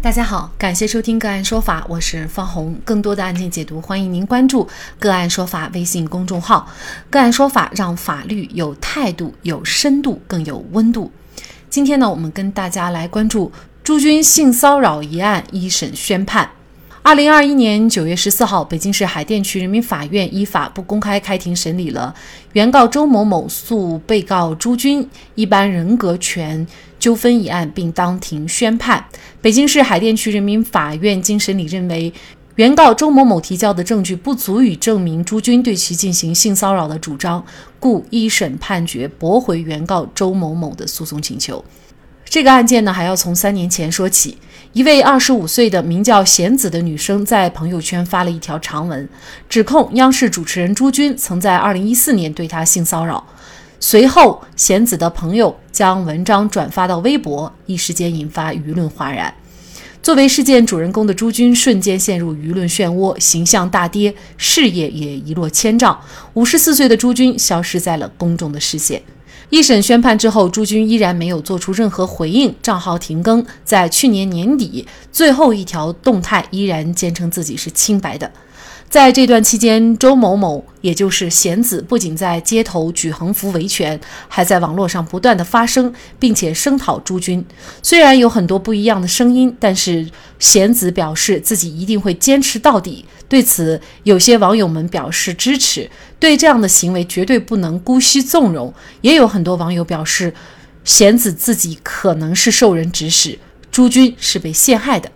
大家好，感谢收听个案说法，我是方红。更多的案件解读，欢迎您关注个案说法微信公众号。个案说法让法律有态度、有深度、更有温度。今天呢，我们跟大家来关注朱军性骚扰一案一审宣判。二零二一年九月十四号，北京市海淀区人民法院依法不公开开庭审理了原告周某某诉被告朱军一般人格权纠纷一案，并当庭宣判。北京市海淀区人民法院经审理认为，原告周某某提交的证据不足以证明朱军对其进行性骚扰的主张，故一审判决驳回原告周某某的诉讼请求。这个案件呢，还要从三年前说起。一位二十五岁的名叫贤子的女生在朋友圈发了一条长文，指控央视主持人朱军曾在二零一四年对她性骚扰。随后，贤子的朋友将文章转发到微博，一时间引发舆论哗然。作为事件主人公的朱军，瞬间陷入舆论漩涡，形象大跌，事业也一落千丈。五十四岁的朱军消失在了公众的视线。一审宣判之后，朱军依然没有做出任何回应，账号停更。在去年年底，最后一条动态依然坚称自己是清白的。在这段期间，周某某，也就是贤子，不仅在街头举横幅维权，还在网络上不断的发声，并且声讨朱军。虽然有很多不一样的声音，但是贤子表示自己一定会坚持到底。对此，有些网友们表示支持，对这样的行为绝对不能姑息纵容。也有很多网友表示，贤子自己可能是受人指使，朱军是被陷害的。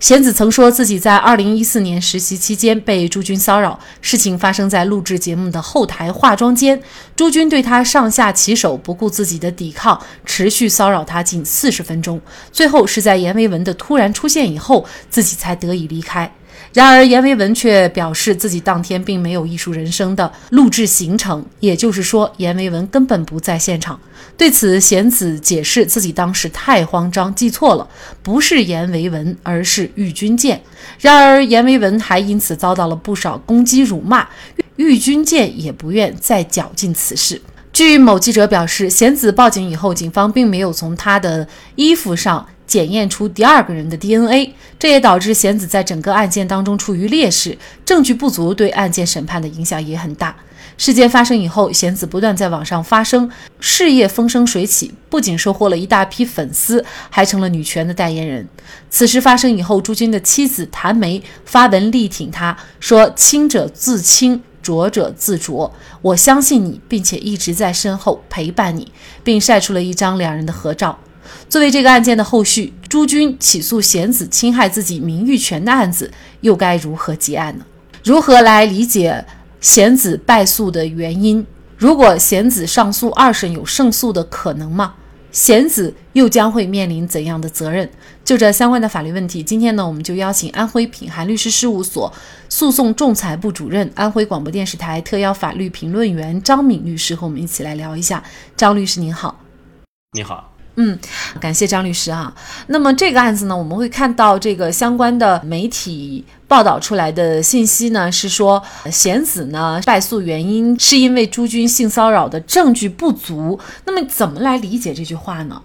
贤子曾说自己在二零一四年实习期间被朱军骚扰，事情发生在录制节目的后台化妆间，朱军对他上下其手，不顾自己的抵抗，持续骚扰他近四十分钟，最后是在阎维文的突然出现以后，自己才得以离开。然而，阎维文却表示自己当天并没有艺术人生的录制行程，也就是说，阎维文根本不在现场。对此，贤子解释自己当时太慌张，记错了，不是阎维文，而是郁钧剑。然而，阎维文还因此遭到了不少攻击辱骂，郁钧剑也不愿再搅进此事。据某记者表示，贤子报警以后，警方并没有从他的衣服上。检验出第二个人的 DNA，这也导致贤子在整个案件当中处于劣势，证据不足，对案件审判的影响也很大。事件发生以后，贤子不断在网上发声，事业风生水起，不仅收获了一大批粉丝，还成了女权的代言人。此事发生以后，朱军的妻子谭梅发文力挺他，说：“清者自清，浊者自浊，我相信你，并且一直在身后陪伴你，并晒出了一张两人的合照。”作为这个案件的后续，朱军起诉贤子侵害自己名誉权的案子，又该如何结案呢？如何来理解贤子败诉的原因？如果贤子上诉二审有胜诉的可能吗？贤子又将会面临怎样的责任？就这相关的法律问题，今天呢，我们就邀请安徽品涵律师事务所诉讼仲裁部主任、安徽广播电视台特邀法律评论员张敏律师和我们一起来聊一下。张律师您好，你好。嗯，感谢张律师啊。那么这个案子呢，我们会看到这个相关的媒体报道出来的信息呢，是说贤子呢败诉原因是因为朱军性骚扰的证据不足。那么怎么来理解这句话呢？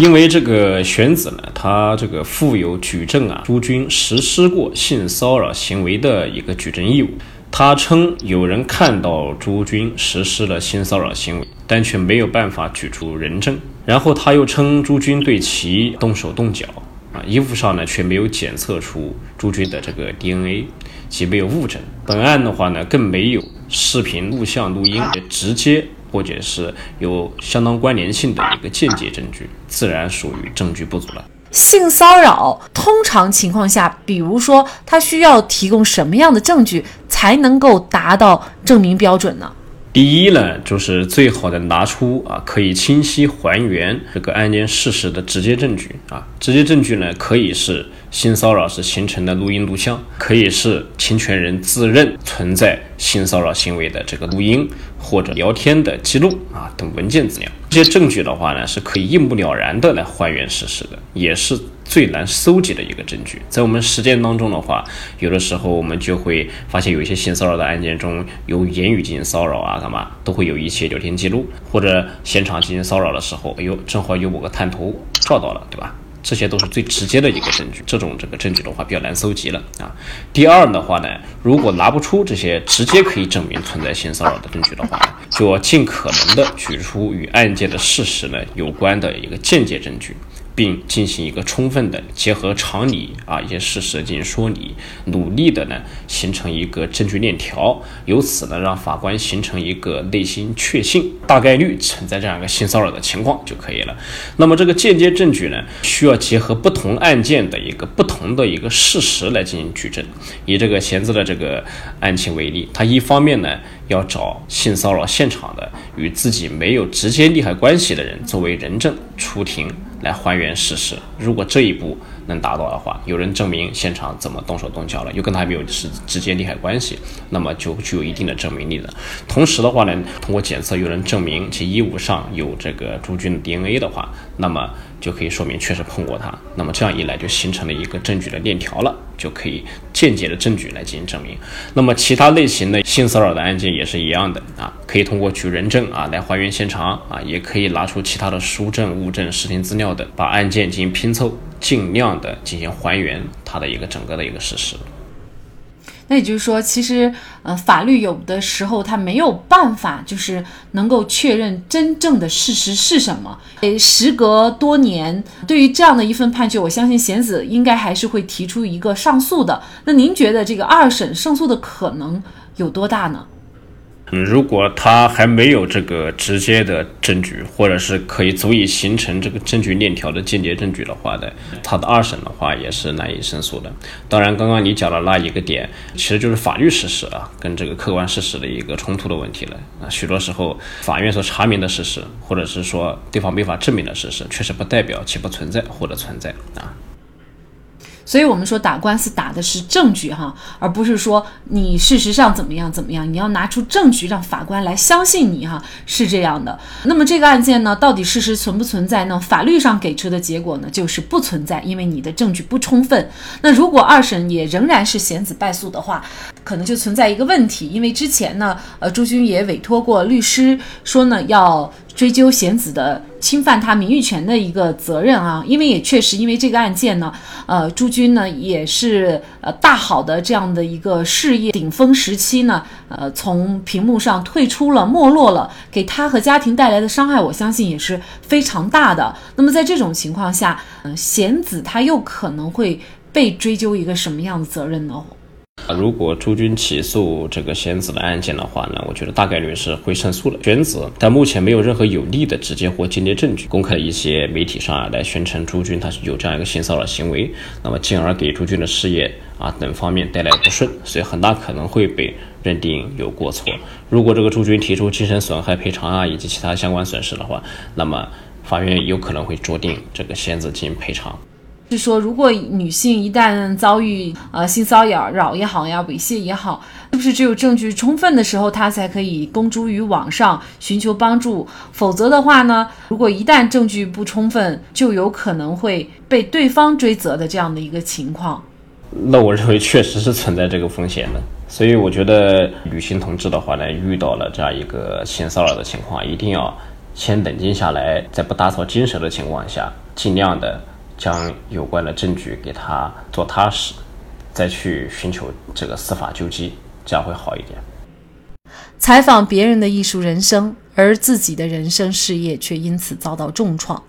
因为这个玄子呢，他这个负有举证啊朱军实施过性骚扰行为的一个举证义务。他称有人看到朱军实施了性骚扰行为，但却没有办法举出人证。然后他又称朱军对其动手动脚，啊，衣服上呢却没有检测出朱军的这个 DNA，即没有物证。本案的话呢，更没有视频、录像、录音直接或者是有相当关联性的一个间接证据，自然属于证据不足了。性骚扰通常情况下，比如说他需要提供什么样的证据才能够达到证明标准呢？第一呢，就是最好的拿出啊可以清晰还原这个案件事实的直接证据啊，直接证据呢可以是性骚扰时形成的录音录像，可以是侵权人自认存在性骚扰行为的这个录音或者聊天的记录啊等文件资料。这些证据的话呢，是可以一目了然的来还原事实的，也是。最难搜集的一个证据，在我们实践当中的话，有的时候我们就会发现，有一些性骚扰的案件中，有言语进行骚扰啊，干嘛都会有一些聊天记录，或者现场进行骚扰的时候，哎呦，正好有某个探头照到了，对吧？这些都是最直接的一个证据。这种这个证据的话比较难搜集了啊。第二的话呢，如果拿不出这些直接可以证明存在性骚扰的证据的话，就要尽可能的举出与案件的事实呢有关的一个间接证据。并进行一个充分的结合常理啊一些事实进行说理，努力的呢形成一个证据链条，由此呢让法官形成一个内心确信大概率存在这样一个性骚扰的情况就可以了。那么这个间接证据呢，需要结合不同案件的一个不同的一个事实来进行举证。以这个贤子的这个案情为例，他一方面呢要找性骚扰现场的与自己没有直接利害关系的人作为人证出庭。来还原事实，如果这一步能达到的话，有人证明现场怎么动手动脚了，又跟他没有是直接利害关系，那么就具有一定的证明力的。同时的话呢，通过检测有人证明其衣物上有这个朱军的 DNA 的话，那么。就可以说明确实碰过他，那么这样一来就形成了一个证据的链条了，就可以间接的证据来进行证明。那么其他类型的性骚扰的案件也是一样的啊，可以通过举人证啊来还原现场啊，也可以拿出其他的书证、物证、视频资料等，把案件进行拼凑，尽量的进行还原它的一个整个的一个事实。那也就是说，其实，呃，法律有的时候它没有办法，就是能够确认真正的事实是什么。诶，时隔多年，对于这样的一份判决，我相信贤子应该还是会提出一个上诉的。那您觉得这个二审胜诉的可能有多大呢？如果他还没有这个直接的证据，或者是可以足以形成这个证据链条的间接证据的话呢，他的二审的话也是难以胜诉的。当然，刚刚你讲的那一个点，其实就是法律事实啊，跟这个客观事实的一个冲突的问题了啊。许多时候，法院所查明的事实，或者是说对方没法证明的事实，确实不代表其不存在或者存在啊。所以，我们说打官司打的是证据哈，而不是说你事实上怎么样怎么样，你要拿出证据让法官来相信你哈，是这样的。那么这个案件呢，到底事实存不存在呢？法律上给出的结果呢，就是不存在，因为你的证据不充分。那如果二审也仍然是贤子败诉的话，可能就存在一个问题，因为之前呢，呃，朱军也委托过律师说呢，要。追究贤子的侵犯他名誉权的一个责任啊，因为也确实因为这个案件呢，呃，朱军呢也是呃大好的这样的一个事业顶峰时期呢，呃，从屏幕上退出了，没落了，给他和家庭带来的伤害，我相信也是非常大的。那么在这种情况下，嗯，贤子他又可能会被追究一个什么样的责任呢？如果朱军起诉这个仙子的案件的话呢，我觉得大概率是会胜诉的。玄子但目前没有任何有力的直接或间接证据，公开一些媒体上来宣称朱军他是有这样一个性骚扰行为，那么进而给朱军的事业啊等方面带来不顺，所以很大可能会被认定有过错。如果这个朱军提出精神损害赔偿啊以及其他相关损失的话，那么法院有可能会酌定这个仙子进行赔偿。是说，如果女性一旦遭遇呃性骚扰扰也好呀，猥亵也好，是不是只有证据充分的时候，她才可以公诸于网上寻求帮助？否则的话呢，如果一旦证据不充分，就有可能会被对方追责的这样的一个情况。那我认为确实是存在这个风险的，所以我觉得女性同志的话呢，遇到了这样一个性骚扰的情况，一定要先冷静下来，在不打草惊蛇的情况下，尽量的。将有关的证据给他做踏实，再去寻求这个司法救济，这样会好一点。采访别人的艺术人生，而自己的人生事业却因此遭到重创。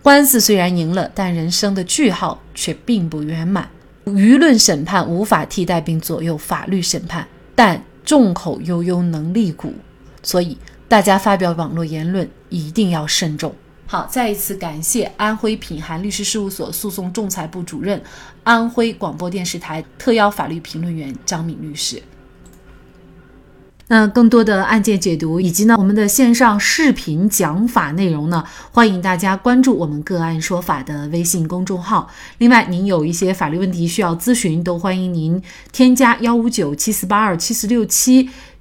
官司虽然赢了，但人生的句号却并不圆满。舆论审判无法替代并左右法律审判，但众口悠悠能力鼓，所以大家发表网络言论一定要慎重。好，再一次感谢安徽品涵律师事务所诉讼仲裁部主任、安徽广播电视台特邀法律评论员张敏律师。那更多的案件解读以及呢我们的线上视频讲法内容呢，欢迎大家关注我们个案说法的微信公众号。另外，您有一些法律问题需要咨询，都欢迎您添加幺五九七四八二七四六七。